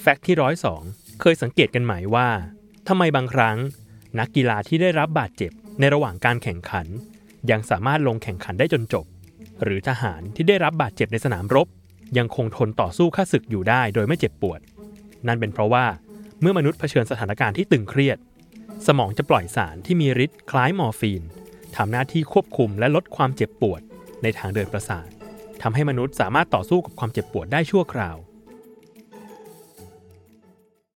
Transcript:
แฟกต์ที่ร้อยสองเคยสังเกตกันไหมว่าทำไมบางครั้ง นักกีฬาที่ได้รับบาดเจ็บในระหว่างการแข่งขัน ยังสามารถลงแข่งขันได้จนจบ หรือทหารที่ได้รับบาดเจ็บในสนามรบ ยังคงทนต่อสู้ข้าศึกอยู่ได้โดยไม่เจ็บปวด นั่นเป็นเพราะว่าเมื่อมนุษย์เผชิญสถานการณ์ที่ตึงเครียด สมองจะปล่อยสารที่มีฤทธิ์คล้ายมอร์ฟีนทำหน้าที่ควบคุมและลดความเจ็บปวดในทางเดินประสาททำให้มนุษย์สามารถต่อสู้กับความเจ็บปวดได้ชั่วคราว